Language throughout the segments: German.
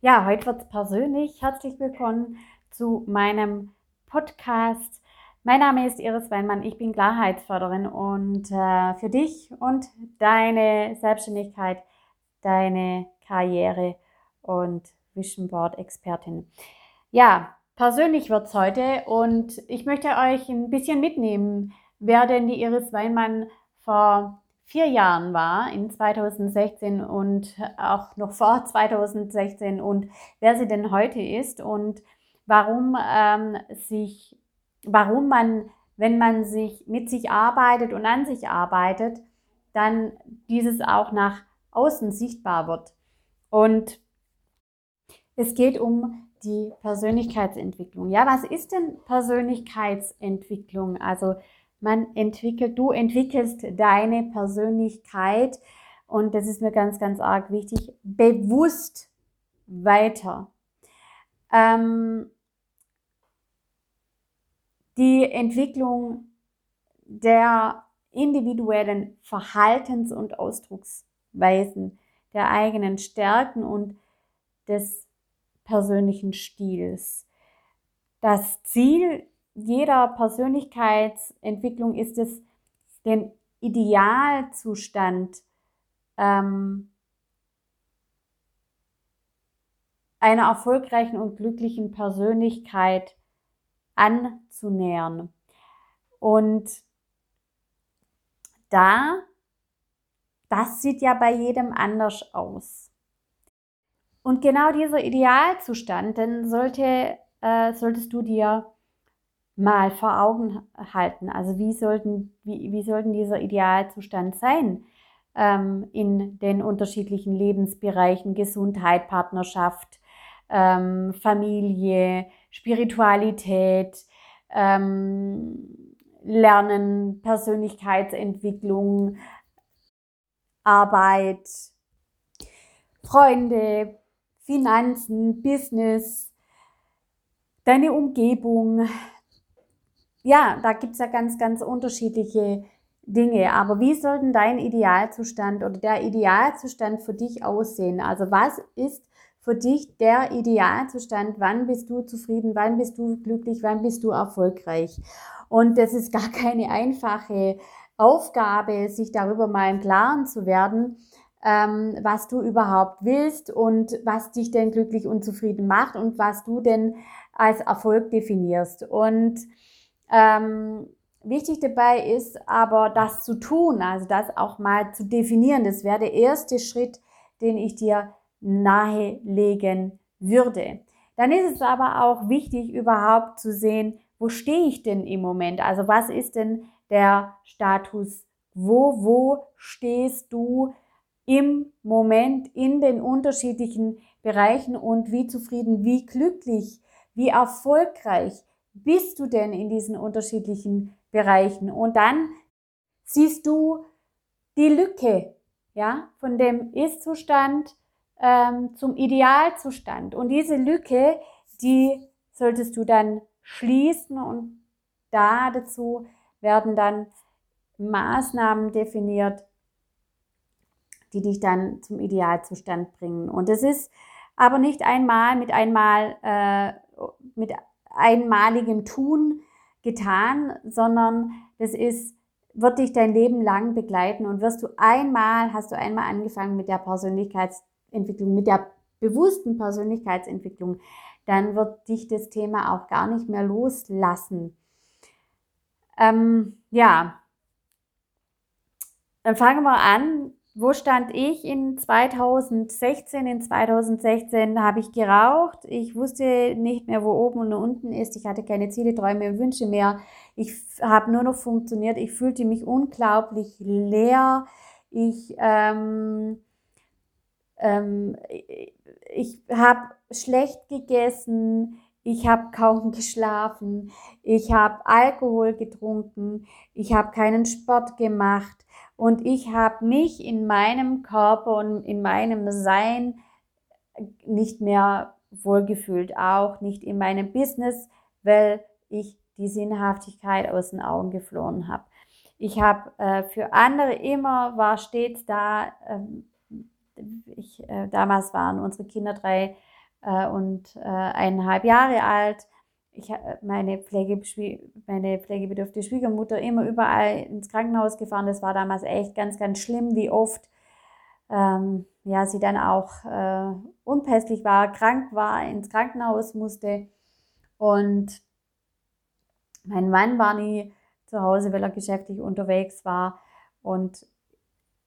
Ja, heute wird es persönlich. Herzlich willkommen zu meinem Podcast. Mein Name ist Iris Weinmann, ich bin Klarheitsförderin und äh, für dich und deine Selbstständigkeit, deine Karriere und Vision Board Expertin. Ja, persönlich wird es heute und ich möchte euch ein bisschen mitnehmen, wer denn die Iris Weinmann vor vier Jahren war, in 2016 und auch noch vor 2016 und wer sie denn heute ist und warum ähm, sich, warum man, wenn man sich mit sich arbeitet und an sich arbeitet, dann dieses auch nach außen sichtbar wird. Und es geht um die Persönlichkeitsentwicklung. Ja, was ist denn Persönlichkeitsentwicklung? Also man entwickelt, du entwickelst deine Persönlichkeit und das ist mir ganz, ganz arg wichtig, bewusst weiter. Ähm, die Entwicklung der individuellen Verhaltens- und Ausdrucksweisen, der eigenen Stärken und des persönlichen Stils. Das Ziel jeder Persönlichkeitsentwicklung ist es, den Idealzustand ähm, einer erfolgreichen und glücklichen Persönlichkeit anzunähern. Und da, das sieht ja bei jedem anders aus. Und genau dieser Idealzustand, den sollte, äh, solltest du dir mal vor Augen halten. Also wie sollten, wie, wie sollten dieser Idealzustand sein ähm, in den unterschiedlichen Lebensbereichen Gesundheit, Partnerschaft, ähm, Familie, Spiritualität, ähm, Lernen, Persönlichkeitsentwicklung, Arbeit, Freunde, Finanzen, Business, deine Umgebung, ja, da gibt es ja ganz, ganz unterschiedliche Dinge. Aber wie soll denn dein Idealzustand oder der Idealzustand für dich aussehen? Also was ist für dich der Idealzustand? Wann bist du zufrieden? Wann bist du glücklich? Wann bist du erfolgreich? Und das ist gar keine einfache Aufgabe, sich darüber mal im Klaren zu werden, ähm, was du überhaupt willst und was dich denn glücklich und zufrieden macht und was du denn als Erfolg definierst. Und ähm, wichtig dabei ist aber, das zu tun, also das auch mal zu definieren. Das wäre der erste Schritt, den ich dir nahelegen würde. Dann ist es aber auch wichtig, überhaupt zu sehen, wo stehe ich denn im Moment? Also was ist denn der Status? Wo, wo stehst du im Moment in den unterschiedlichen Bereichen und wie zufrieden, wie glücklich, wie erfolgreich bist du denn in diesen unterschiedlichen Bereichen? Und dann siehst du die Lücke, ja, von dem Ist-Zustand ähm, zum Idealzustand. Und diese Lücke, die solltest du dann schließen und da dazu werden dann Maßnahmen definiert, die dich dann zum Idealzustand bringen. Und es ist aber nicht einmal mit einmal äh, mit einmaligem Tun getan, sondern das ist, wird dich dein Leben lang begleiten und wirst du einmal, hast du einmal angefangen mit der Persönlichkeitsentwicklung, mit der bewussten Persönlichkeitsentwicklung, dann wird dich das Thema auch gar nicht mehr loslassen. Ähm, ja, dann fangen wir an, wo stand ich in 2016? In 2016 habe ich geraucht. Ich wusste nicht mehr, wo oben und unten ist. Ich hatte keine Ziele, Träume und Wünsche mehr. Ich habe nur noch funktioniert. Ich fühlte mich unglaublich leer. Ich, ähm, ähm, ich habe schlecht gegessen. Ich habe kaum geschlafen. Ich habe Alkohol getrunken. Ich habe keinen Sport gemacht. Und ich habe mich in meinem Körper und in meinem Sein nicht mehr wohlgefühlt, auch nicht in meinem Business, weil ich die Sinnhaftigkeit aus den Augen geflohen habe. Ich habe äh, für andere immer, war stets da, äh, ich, äh, damals waren unsere Kinder drei äh, und äh, eineinhalb Jahre alt. Ich meine, Pflege, meine pflegebedürftige Schwiegermutter immer überall ins Krankenhaus gefahren. Das war damals echt ganz, ganz schlimm, wie oft ähm, ja, sie dann auch äh, unpässlich war, krank war, ins Krankenhaus musste. Und mein Mann war nie zu Hause, weil er geschäftlich unterwegs war. Und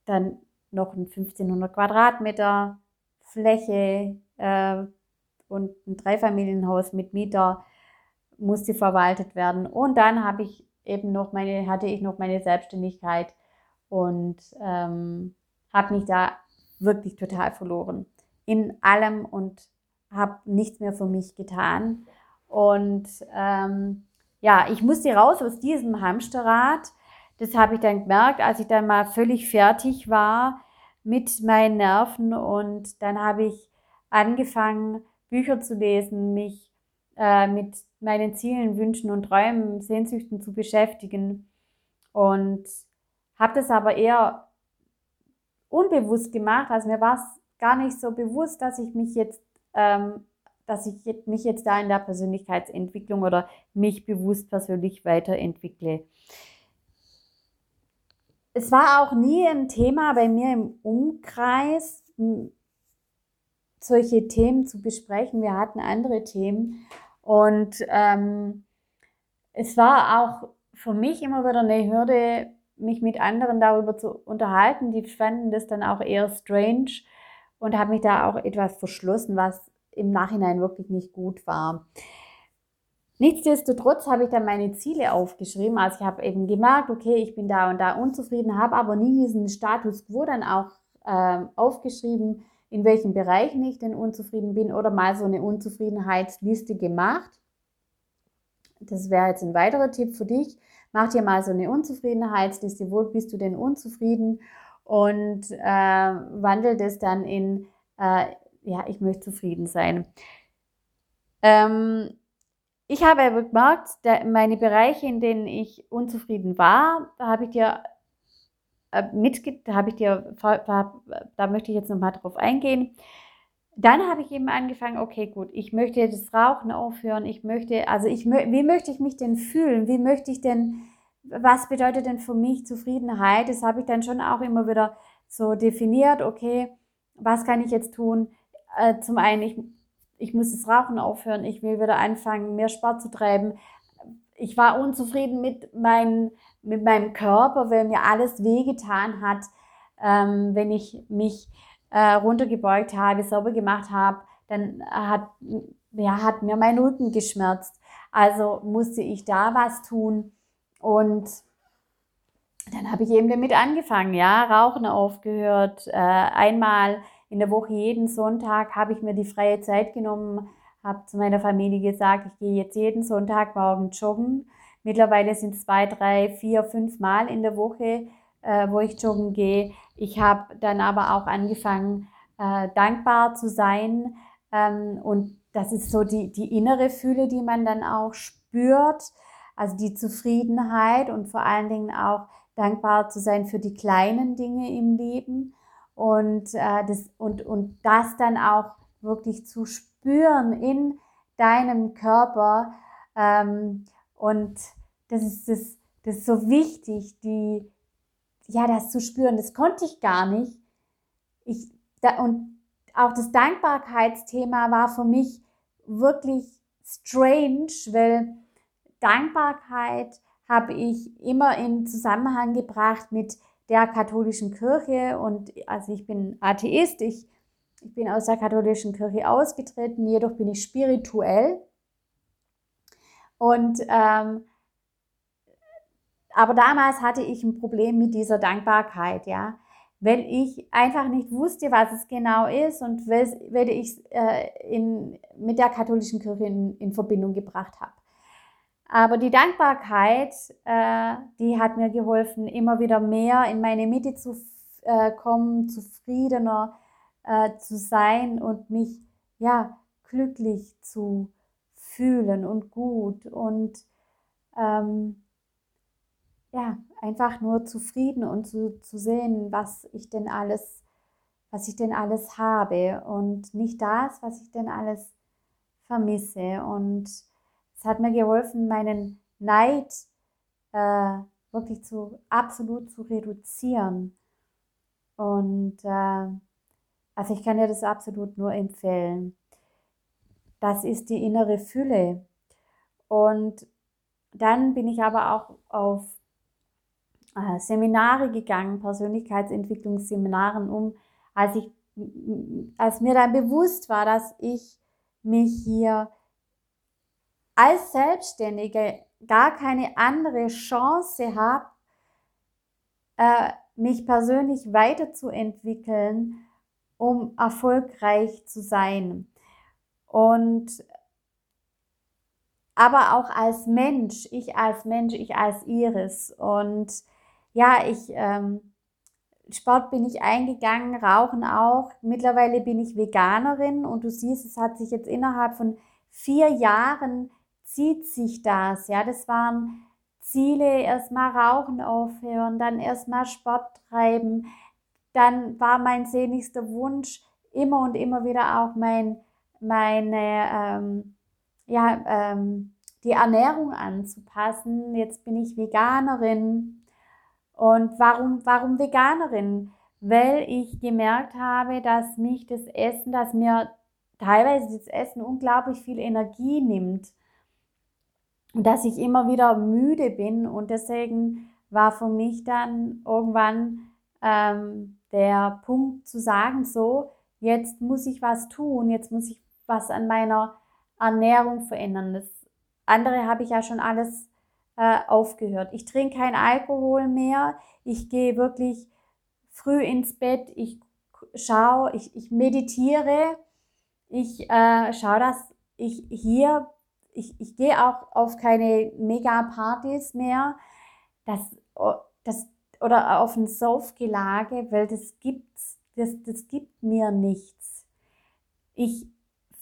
dann noch ein 1500 Quadratmeter Fläche äh, und ein Dreifamilienhaus mit Mieter musste verwaltet werden. Und dann habe ich eben noch meine, hatte ich noch meine Selbstständigkeit und ähm, habe mich da wirklich total verloren in allem und habe nichts mehr für mich getan. Und ähm, ja, ich musste raus aus diesem Hamsterrad. Das habe ich dann gemerkt, als ich dann mal völlig fertig war mit meinen Nerven. Und dann habe ich angefangen, Bücher zu lesen, mich äh, mit meinen Zielen, Wünschen und Träumen, Sehnsüchten zu beschäftigen. Und habe das aber eher unbewusst gemacht. Also mir war es gar nicht so bewusst, dass ich mich jetzt, ähm, dass ich mich jetzt da in der Persönlichkeitsentwicklung oder mich bewusst persönlich weiterentwickle. Es war auch nie ein Thema bei mir im Umkreis, solche Themen zu besprechen. Wir hatten andere Themen und ähm, es war auch für mich immer wieder eine Hürde, mich mit anderen darüber zu unterhalten. Die fanden das dann auch eher strange und habe mich da auch etwas verschlossen, was im Nachhinein wirklich nicht gut war. Nichtsdestotrotz habe ich dann meine Ziele aufgeschrieben. Also ich habe eben gemerkt, okay, ich bin da und da unzufrieden, habe aber nie diesen Status quo dann auch äh, aufgeschrieben, in welchen Bereichen ich denn unzufrieden bin oder mal so eine Unzufriedenheitsliste gemacht. Das wäre jetzt ein weiterer Tipp für dich. Mach dir mal so eine Unzufriedenheitsliste, wo bist du denn unzufrieden und äh, wandel das dann in, äh, ja, ich möchte zufrieden sein. Ähm, ich habe aber gemerkt, meine Bereiche, in denen ich unzufrieden war, da habe ich dir äh, mitge da habe ich dir, da möchte ich jetzt nochmal drauf eingehen. Dann habe ich eben angefangen, okay, gut, ich möchte das Rauchen aufhören, ich möchte, also ich, wie möchte ich mich denn fühlen? Wie möchte ich denn, was bedeutet denn für mich Zufriedenheit? Das habe ich dann schon auch immer wieder so definiert, okay, was kann ich jetzt tun? Äh, zum einen, ich, ich muss das Rauchen aufhören, ich will wieder anfangen, mehr Sport zu treiben. Ich war unzufrieden mit, mein, mit meinem Körper, weil mir alles wehgetan hat, ähm, wenn ich mich äh, runtergebeugt habe, sauber gemacht habe, dann hat, ja, hat mir mein Rücken geschmerzt. Also musste ich da was tun und dann habe ich eben damit angefangen, ja, Rauchen aufgehört. Äh, einmal in der Woche, jeden Sonntag, habe ich mir die freie Zeit genommen, habe zu meiner Familie gesagt, ich gehe jetzt jeden Sonntag morgen joggen. Mittlerweile sind zwei, drei, vier, fünf Mal in der Woche, äh, wo ich joggen gehe. Ich habe dann aber auch angefangen, äh, dankbar zu sein. Ähm, und das ist so die, die innere Fühle, die man dann auch spürt. Also die Zufriedenheit und vor allen Dingen auch dankbar zu sein für die kleinen Dinge im Leben. Und, äh, das, und, und das dann auch wirklich zu spüren in deinem Körper. Ähm, und das ist, das, das ist so wichtig, die, ja, das zu spüren, das konnte ich gar nicht. Ich, da, und auch das Dankbarkeitsthema war für mich wirklich strange, weil Dankbarkeit habe ich immer in Zusammenhang gebracht mit der katholischen Kirche und also ich bin Atheist, ich, ich bin aus der katholischen Kirche ausgetreten, jedoch bin ich spirituell. Und ähm, aber damals hatte ich ein Problem mit dieser Dankbarkeit, ja, weil ich einfach nicht wusste, was es genau ist und weil ich äh, in, mit der katholischen Kirche in, in Verbindung gebracht habe. Aber die Dankbarkeit, äh, die hat mir geholfen, immer wieder mehr in meine Mitte zu äh, kommen, zufriedener äh, zu sein und mich ja glücklich zu fühlen und gut und ähm, ja, einfach nur zufrieden und zu, zu sehen, was ich denn alles was ich denn alles habe und nicht das, was ich denn alles vermisse. Und es hat mir geholfen, meinen Neid äh, wirklich zu absolut zu reduzieren. Und äh, also ich kann dir das absolut nur empfehlen. Das ist die innere Fülle. Und dann bin ich aber auch auf äh, Seminare gegangen, Persönlichkeitsentwicklungsseminaren, um, als ich, als mir dann bewusst war, dass ich mich hier als Selbstständige gar keine andere Chance habe, äh, mich persönlich weiterzuentwickeln, um erfolgreich zu sein. Und aber auch als Mensch, ich als Mensch, ich als Iris. Und ja, ich, ähm, Sport bin ich eingegangen, Rauchen auch. Mittlerweile bin ich Veganerin und du siehst, es hat sich jetzt innerhalb von vier Jahren zieht sich das. Ja, das waren Ziele, erstmal Rauchen aufhören, dann erstmal Sport treiben. Dann war mein sehnlichster Wunsch immer und immer wieder auch mein, meine, ähm, ja, ähm, die Ernährung anzupassen. Jetzt bin ich Veganerin. Und warum, warum Veganerin? Weil ich gemerkt habe, dass mich das Essen, dass mir teilweise das Essen unglaublich viel Energie nimmt und dass ich immer wieder müde bin und deswegen war für mich dann irgendwann ähm, der Punkt zu sagen, so, jetzt muss ich was tun, jetzt muss ich was an meiner Ernährung verändern. Das andere habe ich ja schon alles äh, aufgehört. Ich trinke kein Alkohol mehr, ich gehe wirklich früh ins Bett, ich schaue, ich, ich meditiere, ich äh, schaue, dass ich hier ich, ich gehe auch auf keine Mega-Partys mehr. Das, das, oder auf ein Saufgelage, weil das gibt's, das, das gibt mir nichts. Ich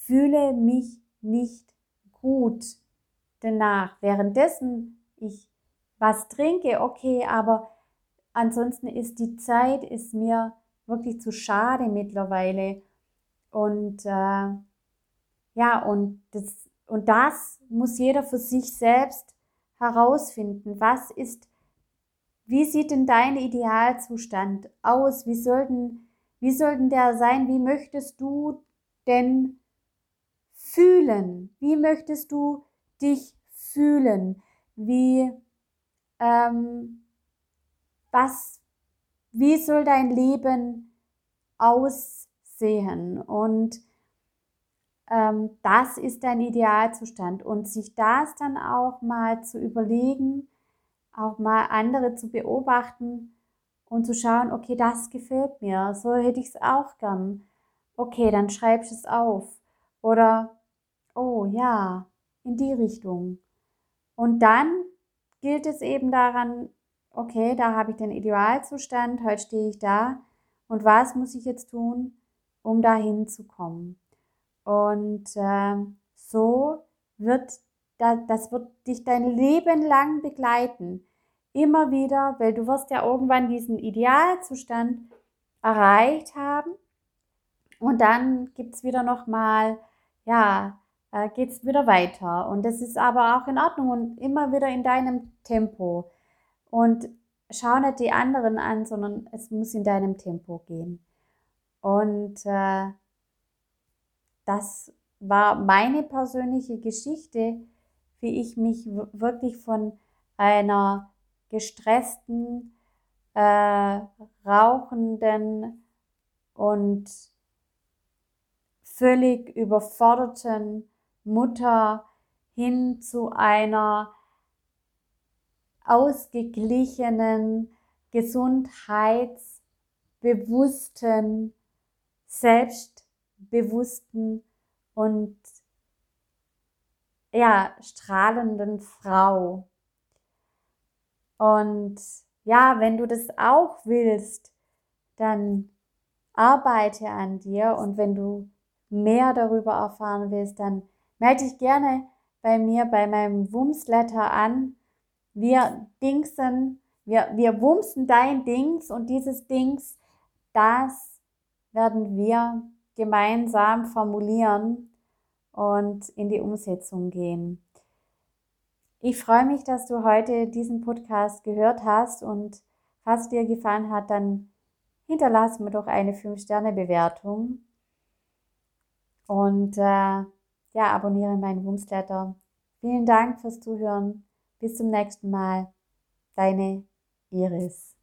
fühle mich nicht gut danach. Währenddessen ich was trinke, okay, aber ansonsten ist die Zeit ist mir wirklich zu schade mittlerweile. Und äh, ja, und das und das muss jeder für sich selbst herausfinden. Was ist, wie sieht denn dein Idealzustand aus? Wie sollten, wie sollten der sein? Wie möchtest du denn fühlen? Wie möchtest du dich fühlen? Wie, ähm, was, wie soll dein Leben aussehen? Und ähm, das ist dein Idealzustand. Und sich das dann auch mal zu überlegen, auch mal andere zu beobachten und zu schauen, okay, das gefällt mir, so hätte ich es auch gern. Okay, dann schreibst du es auf. Oder, oh ja, in die Richtung. Und dann gilt es eben daran, okay, da habe ich den Idealzustand, heute stehe ich da und was muss ich jetzt tun, um dahin zu kommen? Und äh, so wird das wird dich dein Leben lang begleiten. Immer wieder, weil du wirst ja irgendwann diesen Idealzustand erreicht haben. Und dann gibt es wieder nochmal, ja, äh, geht es wieder weiter. Und das ist aber auch in Ordnung und immer wieder in deinem Tempo. Und schau nicht die anderen an, sondern es muss in deinem Tempo gehen. Und äh, das war meine persönliche Geschichte, wie ich mich wirklich von einer gestressten, äh, rauchenden und völlig überforderten Mutter hin zu einer ausgeglichenen, gesundheitsbewussten, selbst bewussten und ja, strahlenden Frau. Und ja, wenn du das auch willst, dann arbeite an dir und wenn du mehr darüber erfahren willst, dann melde dich gerne bei mir bei meinem Wumsletter an. Wir dingsen, wir, wir wumsen dein Dings und dieses Dings, das werden wir gemeinsam formulieren und in die Umsetzung gehen. Ich freue mich, dass du heute diesen Podcast gehört hast und falls dir gefallen hat, dann hinterlass mir doch eine 5-Sterne-Bewertung und äh, ja, abonniere meinen Wumsletter. Vielen Dank fürs Zuhören. Bis zum nächsten Mal. Deine Iris.